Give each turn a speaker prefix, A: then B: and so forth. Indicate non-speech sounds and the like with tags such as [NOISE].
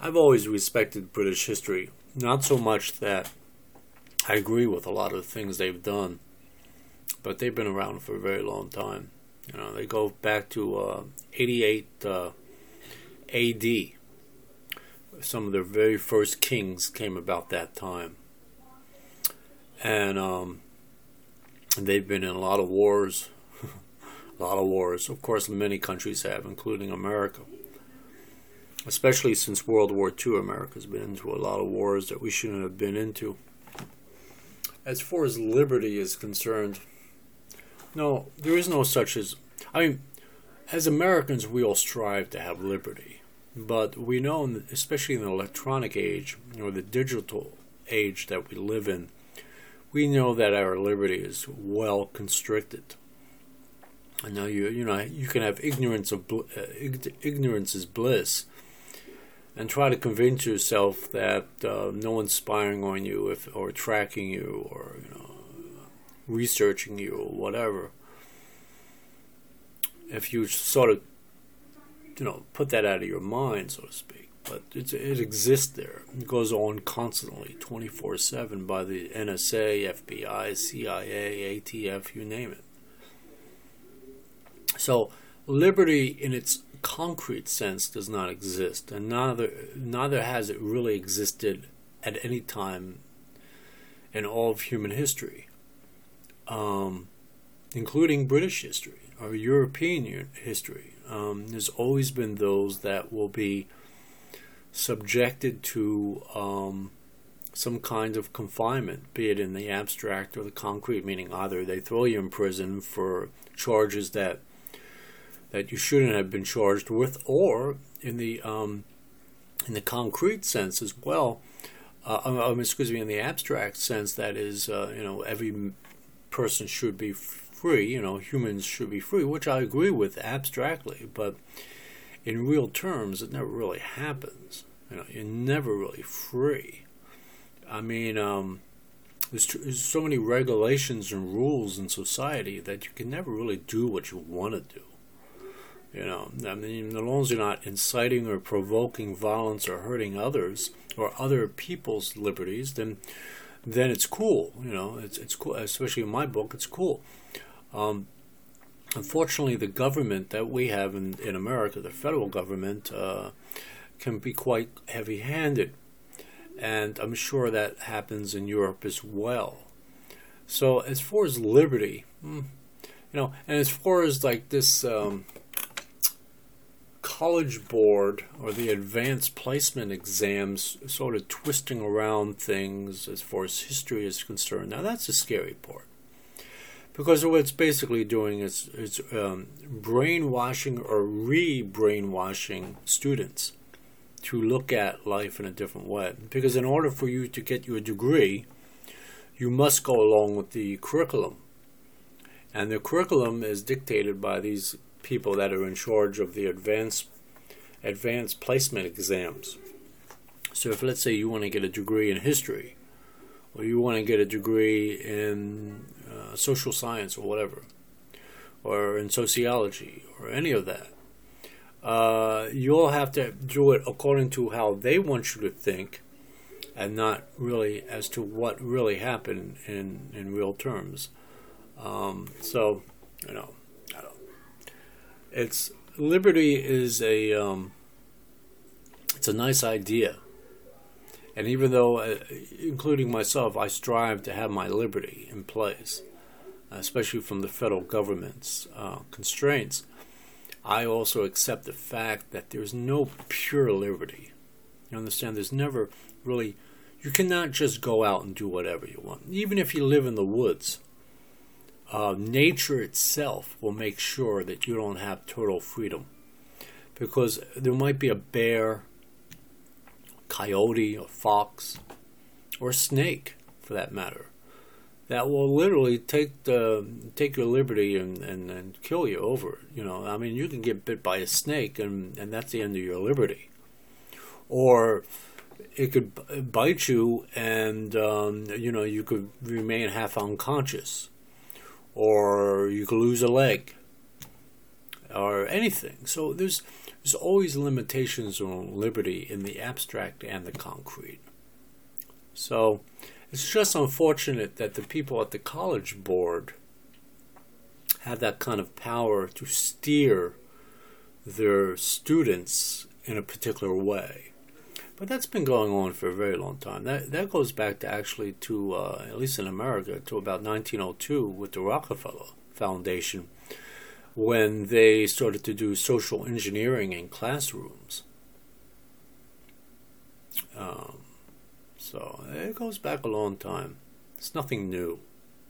A: I've always respected British history, not so much that I agree with a lot of the things they've done, but they've been around for a very long time. You know, they go back to uh, 88 uh, AD. Some of their very first kings came about that time. And um, they've been in a lot of wars. [LAUGHS] a lot of wars. Of course, many countries have, including America especially since World War II, America's been into a lot of wars that we shouldn't have been into. As far as liberty is concerned, no, there is no such as. I mean, as Americans, we all strive to have liberty, but we know, especially in the electronic age or the digital age that we live in, we know that our liberty is well constricted. I know you, you know, you can have ignorance of uh, ignorance is bliss, and try to convince yourself that uh, no one's spying on you if, or tracking you or you know researching you or whatever. If you sort of you know put that out of your mind so to speak. But it exists there. It goes on constantly 24-7 by the nsa fbi cia atf you name it. So liberty in its concrete sense does not exist, and neither neither has it really existed at any time in all of human history, um, including British history or European history. Um, there's always been those that will be subjected to um, some kind of confinement, be it in the abstract or the concrete, meaning either they throw you in prison for charges that that you shouldn't have been charged with, or in the um, in the concrete sense as well. Uh, um, um excuse me, in the abstract sense, that is, uh, you know, every person should be free. You know, humans should be free, which I agree with abstractly, but in real terms, it never really happens. You know, you're never really free. I mean, um, there's, there's so many regulations and rules in society that you can never really do what you want to do. You know, I mean, as long as you're not inciting or provoking violence or hurting others or other people's liberties, then then it's cool. You know, it's it's cool. Especially in my book, it's cool. Um, unfortunately, the government that we have in, in America, the federal government, uh, can be quite heavy-handed, and I'm sure that happens in Europe as well. So, as far as liberty, hmm, you know, and as far as like this. Um, College Board or the advanced placement exams sort of twisting around things as far as history is concerned. Now, that's the scary part. Because what it's basically doing is, is um, brainwashing or re brainwashing students to look at life in a different way. Because in order for you to get your degree, you must go along with the curriculum. And the curriculum is dictated by these people that are in charge of the advanced advanced placement exams. So if let's say you want to get a degree in history, or you want to get a degree in uh, social science or whatever, or in sociology or any of that, uh, you'll have to do it according to how they want you to think, and not really as to what really happened in in real terms. Um, so, you know, it's liberty is a um, it's a nice idea, and even though, uh, including myself, I strive to have my liberty in place, especially from the federal government's uh, constraints. I also accept the fact that there's no pure liberty. You understand? There's never really. You cannot just go out and do whatever you want, even if you live in the woods uh, nature itself will make sure that you don't have total freedom. Because there might be a bear, coyote, or fox, or snake, for that matter, that will literally take the take your liberty and, and, and kill you over it. You know, I mean, you can get bit by a snake, and, and that's the end of your liberty. Or it could bite you, and um, you know you could remain half unconscious or you could lose a leg. or anything. So there's there's always limitations on liberty in the abstract and the concrete. So it's just unfortunate that the people at the college board have that kind of power to steer their students in a particular way. But that's been going on for a very long time. That that goes back to actually to uh, at least in America to about 1902 with the Rockefeller Foundation, when they started to do social engineering in classrooms. Um, so it goes back a long time. It's nothing new.